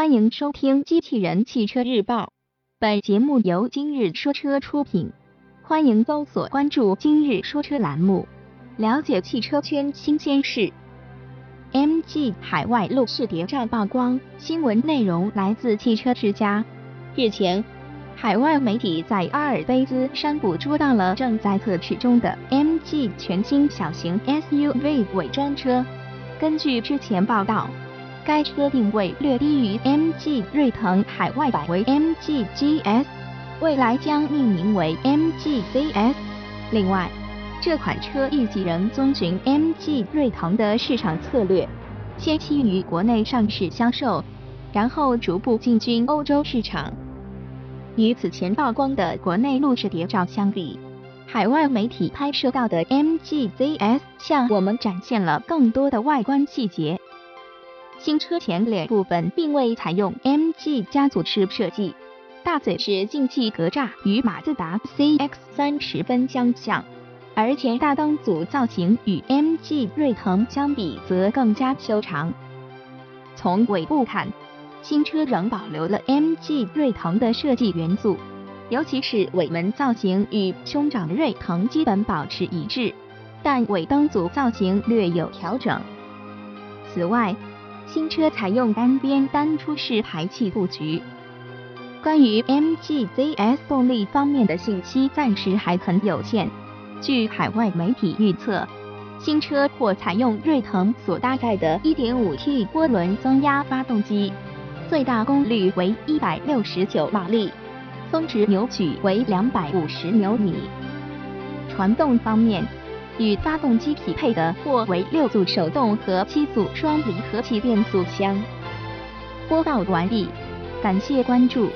欢迎收听《机器人汽车日报》，本节目由今日说车出品。欢迎搜索关注“今日说车”栏目，了解汽车圈新鲜事。MG 海外路试谍照曝光，新闻内容来自汽车之家。日前，海外媒体在阿尔卑斯山捕捉到了正在测试中的 MG 全新小型 SUV 伪装车。根据之前报道。该车定位略低于 MG 锐腾海外版为 MG GS，未来将命名为 MG ZS。另外，这款车预计仍遵循 MG 锐腾的市场策略，先期于国内上市销售，然后逐步进军欧洲市场。与此前曝光的国内路试谍照相比，海外媒体拍摄到的 MG ZS 向我们展现了更多的外观细节。新车前脸部分并未采用 MG 家族式设计，大嘴式进气格栅与马自达 CX-3 十分相像，而前大灯组造型与 MG 锐腾相比则更加修长。从尾部看，新车仍保留了 MG 锐腾的设计元素，尤其是尾门造型与兄长锐腾基本保持一致，但尾灯组造型略有调整。此外，新车采用单边单出式排气布局。关于 MG ZS 动力方面的信息暂时还很有限。据海外媒体预测，新车或采用锐腾所搭载的 1.5T 涡轮增压发动机，最大功率为169马力，峰值扭矩为250牛米。传动方面。与发动机匹配的或为六速手动和七速双离合器变速箱。播报完毕，感谢关注。